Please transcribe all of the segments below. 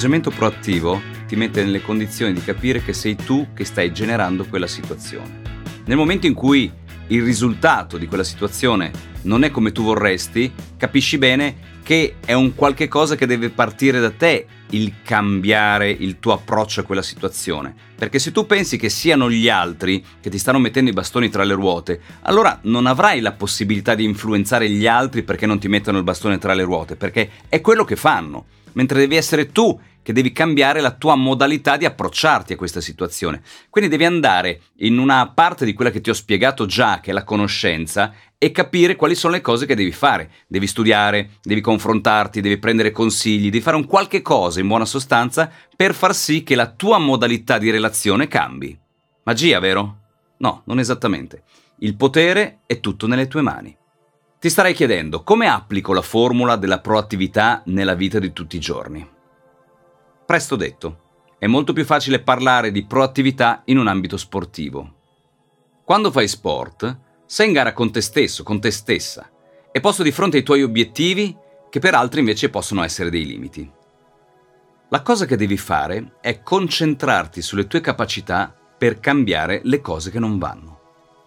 L'atteggiamento proattivo ti mette nelle condizioni di capire che sei tu che stai generando quella situazione. Nel momento in cui il risultato di quella situazione non è come tu vorresti, capisci bene che è un qualche cosa che deve partire da te il cambiare il tuo approccio a quella situazione. Perché se tu pensi che siano gli altri che ti stanno mettendo i bastoni tra le ruote, allora non avrai la possibilità di influenzare gli altri perché non ti mettono il bastone tra le ruote, perché è quello che fanno mentre devi essere tu che devi cambiare la tua modalità di approcciarti a questa situazione. Quindi devi andare in una parte di quella che ti ho spiegato già, che è la conoscenza, e capire quali sono le cose che devi fare. Devi studiare, devi confrontarti, devi prendere consigli, devi fare un qualche cosa in buona sostanza per far sì che la tua modalità di relazione cambi. Magia, vero? No, non esattamente. Il potere è tutto nelle tue mani. Ti starai chiedendo come applico la formula della proattività nella vita di tutti i giorni. Presto detto, è molto più facile parlare di proattività in un ambito sportivo. Quando fai sport, sei in gara con te stesso, con te stessa, e posto di fronte ai tuoi obiettivi che per altri invece possono essere dei limiti. La cosa che devi fare è concentrarti sulle tue capacità per cambiare le cose che non vanno.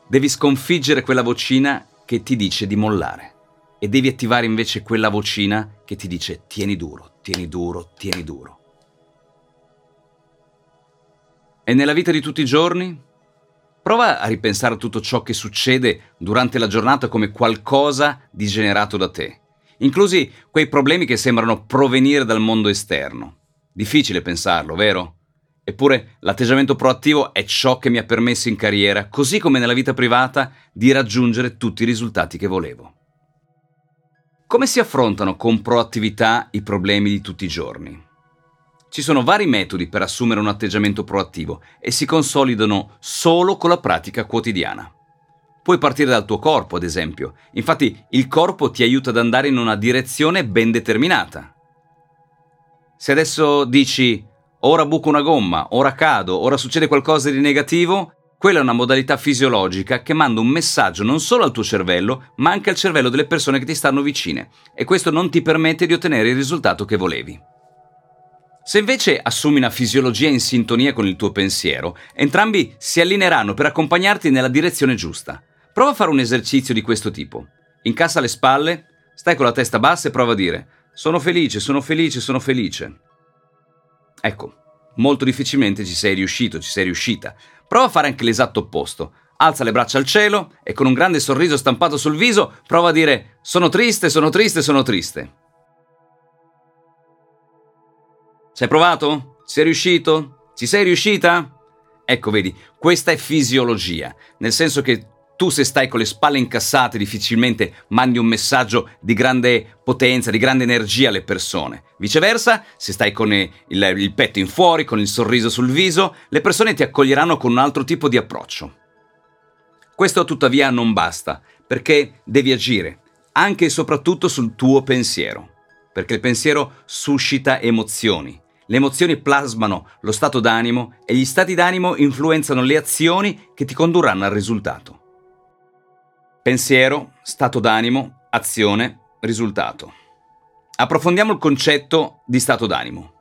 Devi sconfiggere quella vocina che ti dice di mollare e devi attivare invece quella vocina che ti dice tieni duro, tieni duro, tieni duro. E nella vita di tutti i giorni? Prova a ripensare a tutto ciò che succede durante la giornata come qualcosa di generato da te, inclusi quei problemi che sembrano provenire dal mondo esterno. Difficile pensarlo, vero? Eppure l'atteggiamento proattivo è ciò che mi ha permesso in carriera, così come nella vita privata, di raggiungere tutti i risultati che volevo. Come si affrontano con proattività i problemi di tutti i giorni? Ci sono vari metodi per assumere un atteggiamento proattivo e si consolidano solo con la pratica quotidiana. Puoi partire dal tuo corpo, ad esempio. Infatti il corpo ti aiuta ad andare in una direzione ben determinata. Se adesso dici ora buco una gomma, ora cado, ora succede qualcosa di negativo, quella è una modalità fisiologica che manda un messaggio non solo al tuo cervello, ma anche al cervello delle persone che ti stanno vicine e questo non ti permette di ottenere il risultato che volevi. Se invece assumi una fisiologia in sintonia con il tuo pensiero, entrambi si allineeranno per accompagnarti nella direzione giusta. Prova a fare un esercizio di questo tipo. Incassa le spalle, stai con la testa bassa e prova a dire sono felice, sono felice, sono felice. Ecco, molto difficilmente ci sei riuscito, ci sei riuscita. Prova a fare anche l'esatto opposto. Alza le braccia al cielo e con un grande sorriso stampato sul viso prova a dire sono triste, sono triste, sono triste. Ci hai provato? Ci sei riuscito? Ci sei riuscita? Ecco, vedi, questa è fisiologia, nel senso che tu se stai con le spalle incassate difficilmente mandi un messaggio di grande potenza, di grande energia alle persone. Viceversa, se stai con il, il petto in fuori, con il sorriso sul viso, le persone ti accoglieranno con un altro tipo di approccio. Questo tuttavia non basta, perché devi agire, anche e soprattutto sul tuo pensiero, perché il pensiero suscita emozioni. Le emozioni plasmano lo stato d'animo e gli stati d'animo influenzano le azioni che ti condurranno al risultato. Pensiero, stato d'animo, azione, risultato. Approfondiamo il concetto di stato d'animo.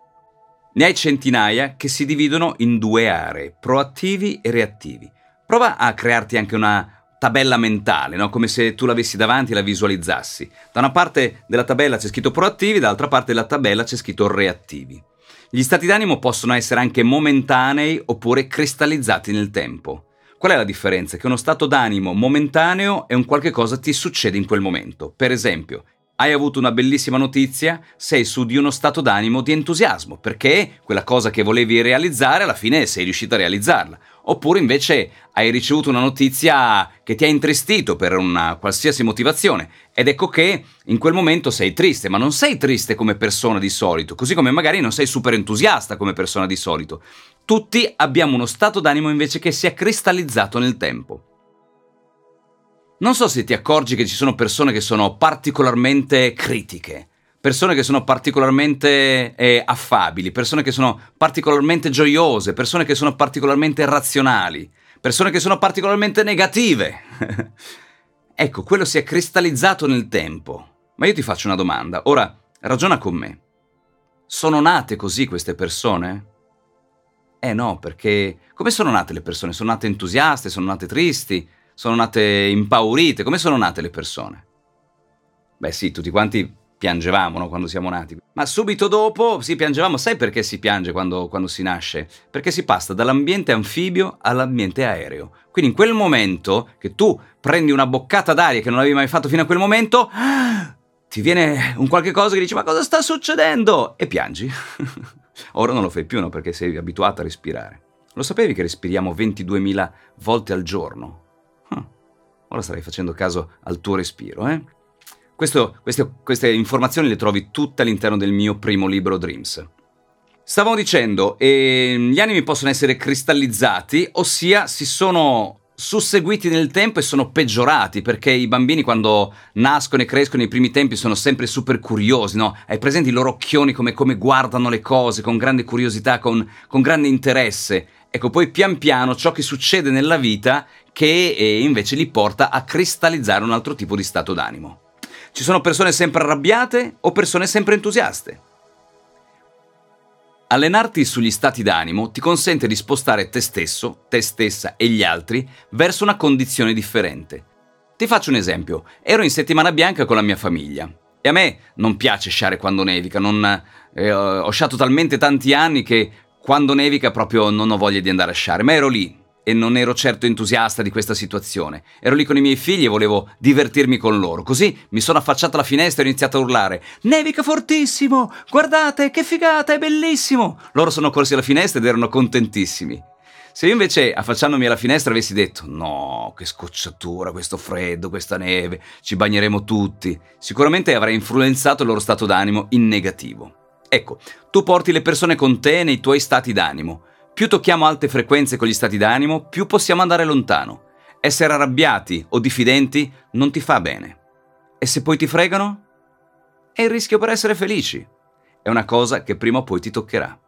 Ne hai centinaia che si dividono in due aree, proattivi e reattivi. Prova a crearti anche una tabella mentale, no? come se tu l'avessi davanti e la visualizzassi. Da una parte della tabella c'è scritto proattivi, dall'altra parte della tabella c'è scritto reattivi. Gli stati d'animo possono essere anche momentanei oppure cristallizzati nel tempo. Qual è la differenza? Che uno stato d'animo momentaneo è un qualche cosa ti succede in quel momento. Per esempio, hai avuto una bellissima notizia, sei su di uno stato d'animo di entusiasmo, perché quella cosa che volevi realizzare alla fine sei riuscito a realizzarla. Oppure invece hai ricevuto una notizia che ti ha intristito per una qualsiasi motivazione ed ecco che in quel momento sei triste, ma non sei triste come persona di solito, così come magari non sei super entusiasta come persona di solito. Tutti abbiamo uno stato d'animo invece che si è cristallizzato nel tempo. Non so se ti accorgi che ci sono persone che sono particolarmente critiche, persone che sono particolarmente eh, affabili, persone che sono particolarmente gioiose, persone che sono particolarmente razionali, persone che sono particolarmente negative. ecco, quello si è cristallizzato nel tempo. Ma io ti faccio una domanda. Ora, ragiona con me. Sono nate così queste persone? Eh no, perché come sono nate le persone? Sono nate entusiaste, sono nate tristi, sono nate impaurite. Come sono nate le persone? Beh sì, tutti quanti piangevamo no, quando siamo nati. Ma subito dopo sì, piangevamo. Sai perché si piange quando, quando, si nasce? Perché si passa dall'ambiente anfibio all'ambiente aereo. Quindi in quel momento che tu prendi una boccata d'aria che non avevi mai fatto fino a quel momento, ti viene un qualche cosa che dici ma cosa sta succedendo? E piangi. Ora non lo fai più, no? Perché sei abituato a respirare. Lo sapevi che respiriamo 22.000 volte al giorno? Huh. Ora starai facendo caso al tuo respiro, eh? Questo, queste, queste informazioni le trovi tutte all'interno del mio primo libro Dreams. Stavamo dicendo, eh, gli animi possono essere cristallizzati, ossia si sono susseguiti nel tempo e sono peggiorati perché i bambini quando nascono e crescono nei primi tempi sono sempre super curiosi, no? Hai presenti i loro occhioni come, come guardano le cose con grande curiosità, con, con, grande interesse. Ecco, poi pian piano ciò che succede nella vita che eh, invece li porta a cristallizzare un altro tipo di stato d'animo. Ci sono persone sempre arrabbiate o persone sempre entusiaste. Allenarti sugli stati d'animo ti consente di spostare te stesso, te stessa e gli altri verso una condizione differente. Ti faccio un esempio. Ero in settimana bianca con la mia famiglia e a me non piace sciare quando nevica, non, eh, ho sciato talmente tanti anni che quando nevica proprio non ho voglia di andare a sciare, ma ero lì, e non ero certo entusiasta di questa situazione. Ero lì con i miei figli e volevo divertirmi con loro. Così mi sono affacciato alla finestra e ho iniziato a urlare: Nevica fortissimo! Guardate, che figata, è bellissimo! Loro sono corsi alla finestra ed erano contentissimi. Se io invece, affacciandomi alla finestra, avessi detto: No, che scocciatura, questo freddo, questa neve, ci bagneremo tutti, sicuramente avrei influenzato il loro stato d'animo in negativo. Ecco, tu porti le persone con te nei tuoi stati d'animo più tocchiamo alte frequenze con gli stati d'animo, più possiamo andare lontano. Essere arrabbiati o diffidenti non ti fa bene. E se poi ti fregano? È il rischio per essere felici. È una cosa che prima o poi ti toccherà.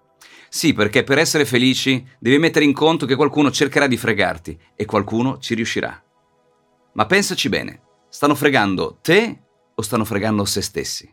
Sì, perché per essere felici devi mettere in conto che qualcuno cercherà di fregarti e qualcuno ci riuscirà. Ma pensaci bene, stanno fregando te o stanno fregando se stessi?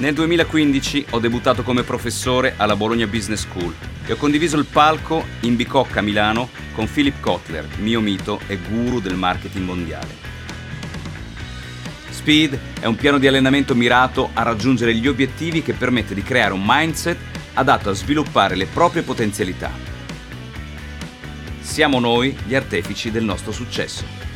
Nel 2015 ho debuttato come professore alla Bologna Business School e ho condiviso il palco in Bicocca Milano con Philip Kotler, mio mito e guru del marketing mondiale. Speed è un piano di allenamento mirato a raggiungere gli obiettivi che permette di creare un mindset adatto a sviluppare le proprie potenzialità. Siamo noi gli artefici del nostro successo.